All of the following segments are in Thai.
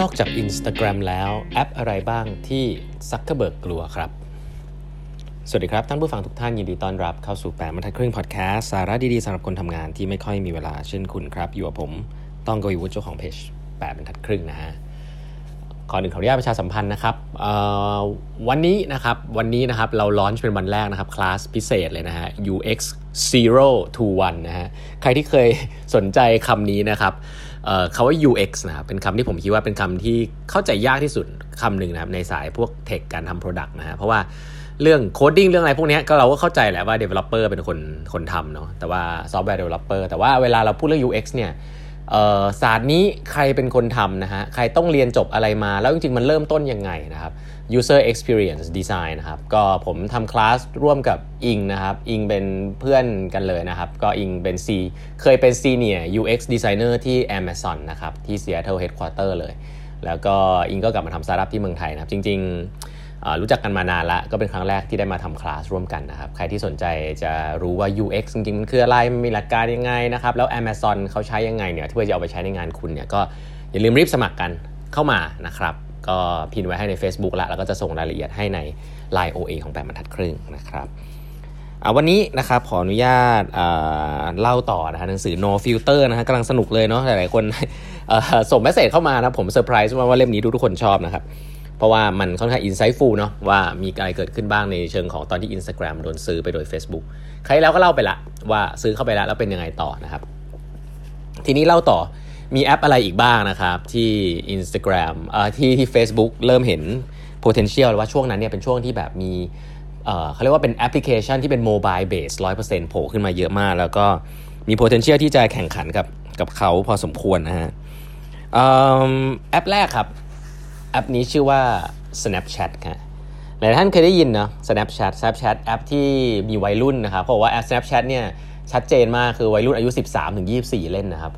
นอกจาก Instagram แล้วแอปอะไรบ้างที่ซักเคอร์เบิร์กกลัวครับ สวัสดีครับ ท่านผู้ฟังทุกท่านยินดีต้อนรับเข้าสู่แปดบรรทัดครึ่งพอดแคสต์สาระดีๆสำหรับคนทำงานที่ไม่ค่อยมีเวลาเช่นคุณครับ อยู่กับผมต้องกวีวุฒิเจ้าของเพจแปดบรรทัดครึ่งนะฮะก่อนอื่นขออนุญาตประชาสัมพันธ์นะครับวันนี้นะครับวันนี้นะครับเรา launch เป็นวันแรกนะครับคลาสพิเศษเลยนะฮะ UX 0 to 1นะฮะใครที่เคยสนใจคำนี้นะครับ คำว่า UX นะครับเป็นคำที่ผมคิดว่าเป็นคำที่เข้าใจยากที่สุดคำหนึ่งนะครับในสายพวก tech การทำ Product นะฮะเพราะว่าเรื่อง coding เรื่องอะไรพวกนี้ก็เราก็เข้าใจแหละว่า Developer เป็นคนคนทำเนาะแต่ว่าซอฟต์แวร์ Developer แต่ว่าเวลาเราพูดเรื่อง UX เนี่ย ศาสตร์นี้ใครเป็นคนทำนะฮะ ใครต้องเรียนจบอะไรมา แล้วจริงๆ มันเริ่มต้นยังไงนะครับ user experience design นะครับ ก็ผมทำคลาสร่วมกับอิงนะครับ อิงเป็นเพื่อนกันเลยนะครับ ก็อิงเป็น C เคยเป็น senior UX designer ที่ Amazon นะครับ ที่ Seattle headquarter เลย แล้วก็อิงก็กลับมาทำสตาร์ทอัพที่เมืองไทยนะครับ จริง ๆ รู้จักกันมานานละก็เป็นครั้งแรกที่ได้มาทำคลาสร่วมกันนะครับ ใครที่สนใจจะรู้ว่า UX จริงๆมันคืออะไรมีหลักการยังไงนะครับ แล้ว Amazon เขาใช้ยังไงเนี่ยที่อจะเอาไปใช้ในงานคุณเนี่ยก็อย่าลืมรีบสมัครกันเข้ามานะครับ ก็พิมพ์ไว้ให้ใน Facebook ล้วแล้วก็จะส่งรายละเอียดให้ใน Line OA ของแปดบรรทัดครึ่งนะครับวันนี้นะครับขออนุญาตเล่าต่อนะฮะหนังสือ No Filter นะฮะกำลังสนุกเลยเนาะหลายๆคนส่ง message เข้ามานะผมเซอร์ไพรส์ว่าเล่มนี้ทุกคนชอบนะครับ เพราะว่ามันค่อนข้าง insightful เนาะว่ามีอะไรเกิดขึ้นบ้างในเชิงของตอนที่ Instagram โดนซื้อไปโดย Facebook คราวแล้วก็เล่าไปละว่าซื้อเข้าไปแล้วแล้วเป็นยังไงต่อนะครับ ทีนี้เล่าต่อมีแอปอะไรอีกบ้างนะครับ ที่ Instagram เอ่อที่ที่ Facebook เริ่มเห็น potential ว่าช่วงนั้นเนี่ยเป็นช่วงที่แบบมีเอ่อเขาเรียกว่าเป็นแอปพลิเคชันที่เป็น mobile base ร้อยเปอร์เซ็นต์โผล่ขึ้นมาเยอะมาก แล้วก็มี potential ที่จะแข่งขันกับกับเขาพอสมควรนะฮะแอปแรกครับ แอปนี้ชื่อว่า Snapchat ครับหลายท่านเคยได้ยินเนาะ Snapchat Snapchat แอปที่มีวัยรุ่นนะครับเพราะว่าแอป Snapchat เนี่ยชัดเจนมากคือวัยรุ่นอายุ 13-24 เล่นนะครับ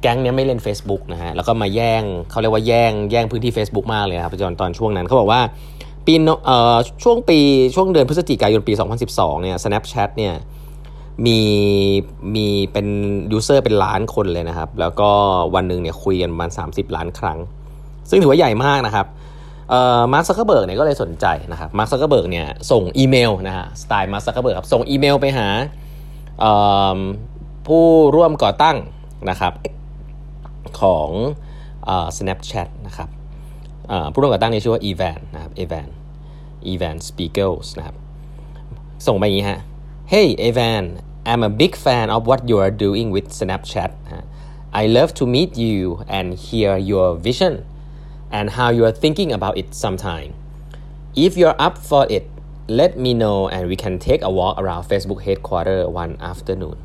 แก๊งเนี้ยไม่เล่น Facebook นะฮะแล้วก็มาแย่งเขาเรียกว่าแย่งแย่งพื้นที่ Facebook มากเลยครับจนตอนช่วงนั้นเขาบอกว่าปีเอ่อช่วงปีช่วงเดือนพฤศจิกายนปี 2012 เนี่ย Snapchat เนี่ยมีมีเป็น user เป็นล้านคนเลยนะครับ แล้วก็วันหนึ่งเนี่ยคุยกันประมาณ 30 ล้านครั้ง ซึ่งถือว่าใหญ่มากนะครับเอ่อมาร์คซักเคอร์เบิร์กเนี่ยก็เลยสนใจนะครับมาร์คซักเคอร์เบิร์กเนี่ยส่งอีเมลนะฮะสไตล์มาร์คซักเคอร์เบิร์กครับส่งอีเมลไปหาผู้ร่วมก่อตั้งนะครับของ Snapchat นะครับผู้ร่วมก่อตั้งนี้ชื่อว่า Evan นนะครับ Evan Evan Spiegels นะครับส่งไปอย่างนี้ฮะ Hey Evan I'm a big fan of what you are doing with Snapchat I love to meet you and hear your vision and how you are thinking about it sometime if you're up for it let me know and we can take a walk around Facebook headquarter one afternoon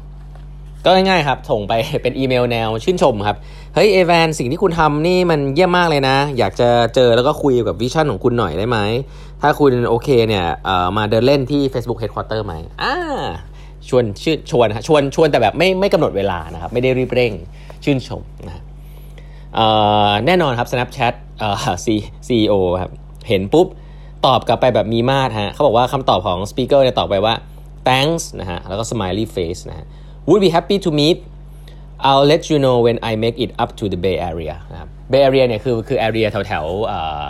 ก็ง่ายๆครับส่งไปเป็นอีเมลแนวชื่นชมครับ เฮ้ยเอแวนสิ่งที่คุณทำนี่มันเยี่ยมมากเลยนะ อยากจะเจอแล้วก็คุยกับวิชั่นของคุณหน่อยได้ไหม ถ้าคุณโอเคเนี่ยมาเดินเล่นที่ Facebook Headquarter ไหมอ่าชวนชื่นชวนชวนชวนแต่แบบไม่ไม่กำหนดเวลานะครับ ไม่ได้รีบเร่งชื่นชมนะแน่นอนครับ Snapchat เอ่อ CEO ครับเห็นปุ๊บตอบกลับไปแบบมีมาดฮะเขาบอกว่าคำตอบของ Spiegel เนี่ยตอบไปว่า thanks นะฮะแล้วก็ smiley face นะฮะ would be happy to meet I'll let you know when I make it up to the Bay Area นะครับ Bay Area เนี่ยคือคือ area แถวแถว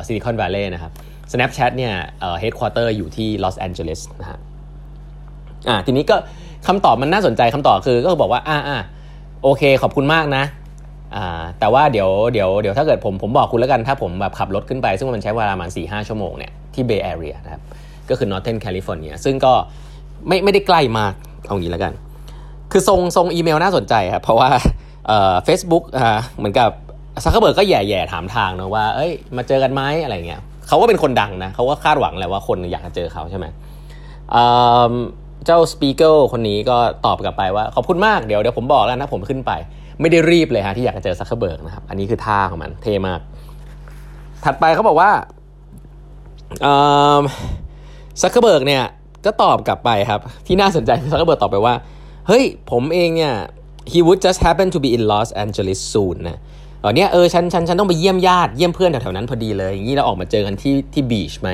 ซิลิคอนวัลเลย์นะครับ Snapchat เนี่ยเอ่อ headquarter อยู่ที่ลอสแอนเจลิสนะฮะอ่าทีนี้ก็คำตอบมันน่าสนใจคำตอบคือก็บอกว่าอ่าอ่าโอเคขอบคุณมากนะ แต่ว่าเดี๋ยวเดี๋ยวเดี๋ยวถ้าเกิดผมผมบอกคุณแล้วกันถ้าผมแบบขับรถขึ้นไป ซึ่งมันใช้เวลาประมาณ4-5 ชั่วโมงเนี่ยที่ Bay Area นะครับก็คือ Northern California ซึ่งก็ไม่ไม่ได้ใกล้มากเอางี้แล้วกัน คือทรงทรงอีเมลน่าสนใจครับเพราะว่าเฟซบุ๊กเหมือนกับซักเคเบิร์กก็แหย่ๆถามทางนะว่าเอ้ยมาเจอกันไหมอะไรเงี้ยเขาก็เป็นคนดังนะเขาก็คาดหวังแหละว่าคนอยากจะเจอเขาใช่ไหมเจ้า Spiegel คนนี้ก็ตอบกลับไปว่าขอบคุณมากเดี๋ยวเดี๋ยวผมบอกแล้วนะผมขึ้นไป ไม่ได้รีบเลยฮะที่อยากจะเจอซักเคเบิร์กนะครับ อันนี้คือท่าของมันเท่มาก ถัดไปเขาบอกว่าซักเคเบิร์กเนี่ยก็ตอบกลับไปครับ ที่น่าสนใจคือซักเคเบิร์กตอบไปว่า เฮ้ย ผมเองเนี่ย he would just happen to be in Los Angeles soon นะเออเนี่ยเออฉันฉันฉันต้องไปเยี่ยมญาติเยี่ยมเพื่อนแถวๆนั้นพอดีเลย อย่างนี้เราออกมาเจอกันที่ที่ beach ไหม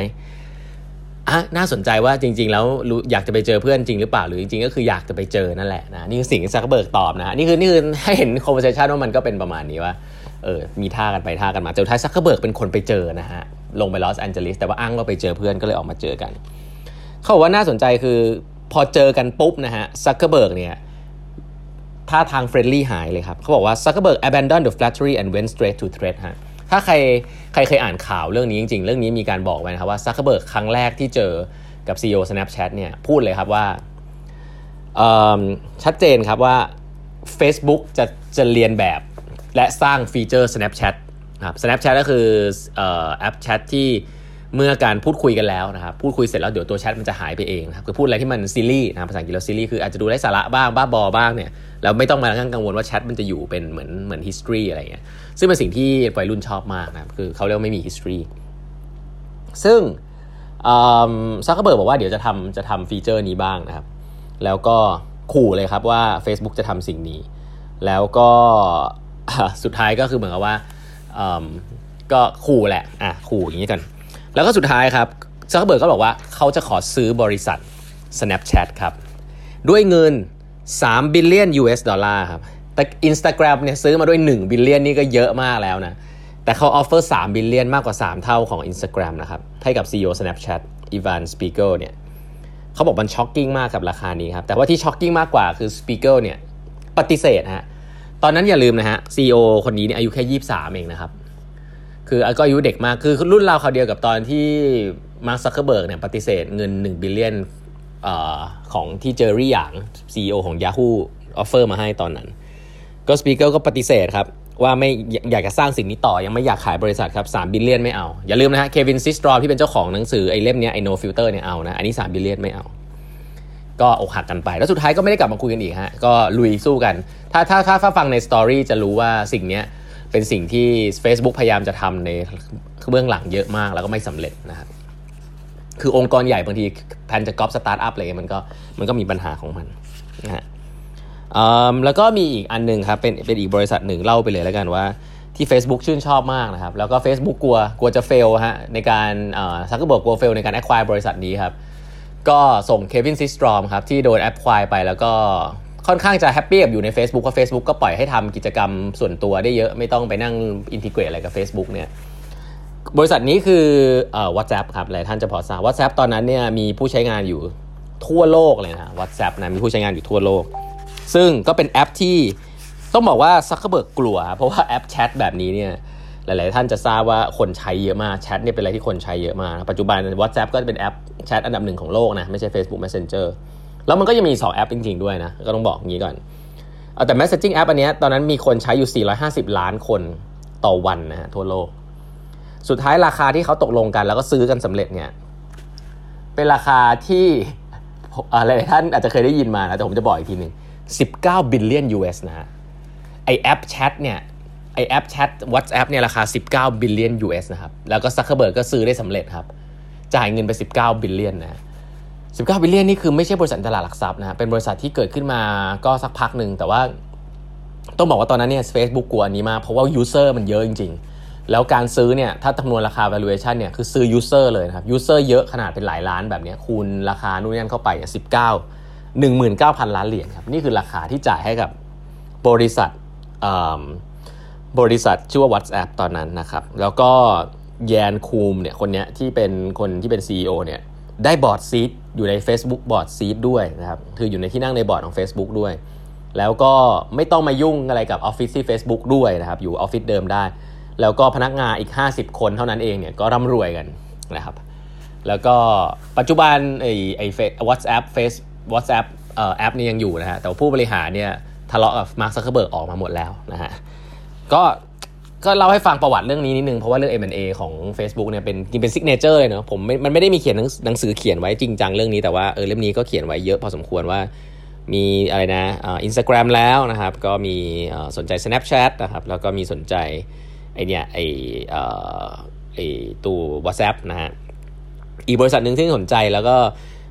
อะน่าสนใจว่าจริง ๆ แล้วอยากจะไปเจอเพื่อนจริงหรือเปล่าหรือจริงๆ ก็คืออยากจะไปเจอนั่นแหละนะนี่คือสิ่งที่ซักเบิร์กตอบนะนี่คือนี่คือให้เห็น conversation ว่ามันก็เป็นประมาณนี้ว่าเออมีท่ากันไปท่ากันมาจนท้ายซักเบิร์กเป็นคนไปเจอนะฮะลงไปลอสแอนเจลิสแต่ว่าอ้างว่าไปเจอเพื่อนก็เลยออกมาเจอกัน เขาบอกว่าน่าสนใจคือพอเจอกันปุ๊บนะฮะซักเคอร์เบิร์กเนี่ยท่าทาง friendly หายเลยครับเขาบอกว่าซักเคอร์เบิร์ก abandon the flattery and went straight to threat ฮะ ถ้าใครใครเคยอ่านข่าวเรื่องนี้จริงๆ เรื่องนี้มีการบอกไว้นะครับว่าซักเคเบิร์กครั้งแรกที่เจอกับ CEO Snapchat เนี่ยพูดเลยครับว่าชัดเจนครับว่า Facebook จะจะเลียนแบบและสร้างฟีเจอร์ Snapchat ครับ Snapchat ก็คือแอปแชทที่ เมื่อการพูดคุยกันแล้วนะครับพูดคุยเสร็จแล้วเดี๋ยวตัวแชทมันจะหายไปเองนะครับคือพูดอะไรที่มัน silly นะภาษาอังกฤษเรา silly คืออาจจะดูไร้สาระบ้างบ้าบอบ้างเนี่ยแล้วไม่ต้องมานั่งกังวลว่าแชทมันจะอยู่เป็นเหมือนเหมือน history อะไรเงี้ยซึ่งเป็นสิ่งที่วัยรุ่นชอบมากนะครับคือเขาเรียกไม่มี history ซึ่งซักเคเบิร์กบอกว่าเดี๋ยวจะทำจะทำฟีเจอร์นี้บ้างนะครับ แล้วก็ขู่เลยครับว่า Facebook จะทำสิ่งนี้ แล้วก็สุดท้ายก็คือเหมือนกับว่าก็ขู่แหละอะขู่อย่างนี้กัน แล้วก็สุดท้ายครับซักเบิร์กก็บอกว่าเขาจะขอซื้อบริษัท Snapchat ครับ ด้วยเงิน 3 billion US ดอลลาร์ครับ แต่ Instagram เนี่ยซื้อมาด้วย 1 billion นี่ก็เยอะมากแล้วนะ แต่เขา offer 3 billion มากกว่า 3 เท่าของ Instagram นะครับ ให้กับ CEO Snapchat Evan Spiegel เนี่ยเขาบอกมัน shocking มากกับราคานี้ครับ แต่ว่าที่ shocking มากกว่าคือ Spiegel เนี่ยปฏิเสธฮะ ตอนนั้นอย่าลืมนะฮะ CEO คนนี้เนี่ยอายุแค่ 23 เองนะครับ คือก็อายุเด็กมาก คือรุ่นราวคราวเดียวกับตอนที่Mark Zuckerberg เนี่ยปฏิเสธเงิน 1 billion ของที่ Jerry Yang CEO ของ Yahoo offer มาให้ตอนนั้น ก็ Spiegel ก็ปฏิเสธครับ ว่ายังอยากจะสร้างสิ่งนี้ต่อ ยังไม่อยากขายบริษัทครับ3 billion ไม่เอา อย่าลืมนะฮะ Kevin Systrom ที่เป็นเจ้าของหนังสือไอ้เล่มนี้ไอ้ No Filter เนี่ยเอานะ อันนี้3 billion ไม่เอา ก็อกหักกันไป แล้วสุดท้ายก็ไม่ได้กลับมาคุยกันอีกฮะก็ลุยสู้กัน ถ้าถ้าถ้าถ้าฟังใน story จะรู้ว่าสิ่งนี้ เป็นสิ่งที่ Facebook พยายามจะทำในเบื้องหลังเยอะมากแล้วก็ไม่สำเร็จนะครับคือองค์กรใหญ่บางที plan จะก๊อปสตาร์ทอัพอะไรมันก็มันก็มีปัญหาของมันนะฮะแล้วก็มีอีกอันหนึ่งครับเป็นเป็นอีกบริษัทหนึ่งเล่าไปเลยแล้วกันว่าที่ Facebook ชื่นชอบมากนะครับ แล้วก็ Facebook กลัวกลัวจะ fail ฮะในการซักเกอร์เบิร์กกลัว fail ในการ acquire บริษัทนี้ครับ ก็ส่ง Kevin Systrom ครับที่โดน acquire ไปแล้วก็ ค่อนข้างจะ happy กับอยู่ใน Facebook เพราะ Facebook ก็ปล่อยให้ทำกิจกรรมส่วนตัวได้เยอะไม่ต้องไปนั่ง integrate อะไรกับ Facebook เนี่ยบริษัทนี้คือเอ่อ WhatsApp ครับหลายท่านจะพอทราบ WhatsApp ตอนนั้นเนี่ยมีผู้ใช้งานอยู่ทั่วโลกเลยนะ WhatsApp นะมีผู้ใช้งานอยู่ทั่วโลก ซึ่งก็เป็นแอปที่ต้องบอกว่าซักเคเบิร์กกลัว เพราะว่าแอปแชทแบบนี้เนี่ยหลาย ๆ ท่านจะทราบว่าคนใช้เยอะมากแชทเนี่ยเป็นอะไรที่คนใช้เยอะมาก ปัจจุบัน WhatsApp ก็จะเป็นแอปแชทอันดับหนึ่งของโลกนะไม่ใช่ Facebook Messenger แล้วมันก็ยังมี 2 แอปจริงๆด้วยนะ ก็ต้องบอกอย่างนี้ก่อน แต่ Messaging แอปอันนี้ตอนนั้นมีคนใช้อยู่ 450 ล้านคนต่อวันนะฮะทั่วโลก สุดท้ายราคาที่เขาตกลงกัน แล้วก็ซื้อกันสำเร็จเนี่ย เป็นราคาที่หลายท่านอาจจะเคยได้ยินมานะ แต่ผมจะบอกอีกทีหนึ่ง19บิลเลียน US นะฮะ ไอ้แอปแชทเนี่ยไอ้แอปแชท WhatsApp เนี่ยราคา 19 billion US นะครับ แล้วก็ซักเคอร์เบิร์กก็ซื้อได้สำเร็จครับ จ่ายเงินไป 19 billion นะ 19 billion นี่คือไม่ใช่บริษัทตลาดหลักทรัพย์นะเป็นบริษัทที่เกิดขึ้นมาก็สักพักหนึ่งแต่ว่าต้องบอกว่าตอนนั้นเนี่ย Facebook กลัวอันนี้มากเพราะว่า user มันเยอะจริง ๆ แล้วการซื้อเนี่ยถ้าคำนวณราคา valuation เนี่ยคือซื้อ user เลยนะครับ user เยอะขนาดเป็นหลายล้านแบบนี้คูณราคานู่นนี่เข้าไปสิบเก้าหนึ่งหมื่นเก้าพันล้านเหรียญครับนี่คือราคาที่จ่ายให้กับบริษัทบริษัทชื่อว่า WhatsApp ตอนนั้นนะครับแล้วก็Jan Koum เนี่ยคนเนี้ยที่เป็นคนที่เป็น CEO เนี่ย ได้ board seat อยู่ใน Facebook board seat ด้วยนะครับคืออยู่ในที่นั่งในบอร์ดของ Facebook ด้วย แล้วก็ไม่ต้องมายุ่งอะไรกับออฟฟิศที่ Facebook ด้วยนะครับ อยู่ออฟฟิศเดิมได้ แล้วก็พนักงานอีก 50 คนเท่านั้นเองเนี่ยก็ร่ำรวยกันนะครับแล้วก็ปัจจุบันไอ้ไอ้ Face WhatsApp Face WhatsApp เอ่อแอปนี้ยังอยู่นะฮะแต่ผู้บริหารเนี่ยทะเลาะกับ Mark Zuckerberg ออกมาหมดแล้วนะฮะก็ ก็เล่าให้ฟังประวัติเรื่องนี้นิดนึง เพราะว่าเรื่อง M&A ของ Facebook เนี่ยเป็นจริงเป็น signature เลยเนาะผมมันไม่ได้มีเขียนหนังสือเขียนไว้จริงจังเรื่องนี้แต่ว่าเออเล่มนี้ก็เขียนไว้เยอะพอสมควรว่ามีอะไรนะอินสตาแกรมแล้วนะครับ ก็มีสนใจ Snapchat นะครับ แล้วก็มีสนใจไอเนี่ยไอไอตัว WhatsApp นะฮะอีกบริษัทหนึ่งที่สนใจแล้วก็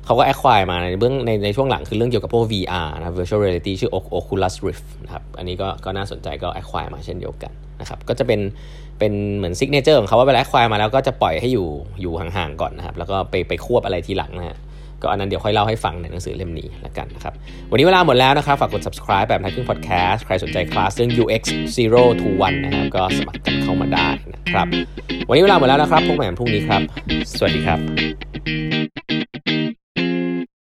เขาก็ acquire มาในเบื้องในในช่วงหลังคือเรื่องเกี่ยวกับพวก VR นะ virtual reality ชื่อ Oculus Rift นะครับ อันนี้ก็ก็น่าสนใจก็ acquire มาเช่นเดียวกัน นะครับก็จะเป็นเป็นเหมือน signature ของเขาว่าเวลา acquire มาแล้วก็จะปล่อยให้อยู่อยู่ห่างๆก่อนนะครับ แล้วก็ไปไปควบอะไรทีหลังนะฮะก็อันนั้นเดี๋ยวค่อยเล่าให้ฟังในหนังสือเล่มนี้ละกันนะครับ วันนี้เวลาหมดแล้วนะครับ ฝากกด subscribe แปดบรรทัดครึ่ง podcast ใครสนใจคลาสเรื่อง UX 0 to 1นะครับ ก็สมัครกันเข้ามาได้นะครับ วันนี้เวลาหมดแล้วนะครับพบกันใหม่พรุ่งนี้ครับ สวัสดีครับ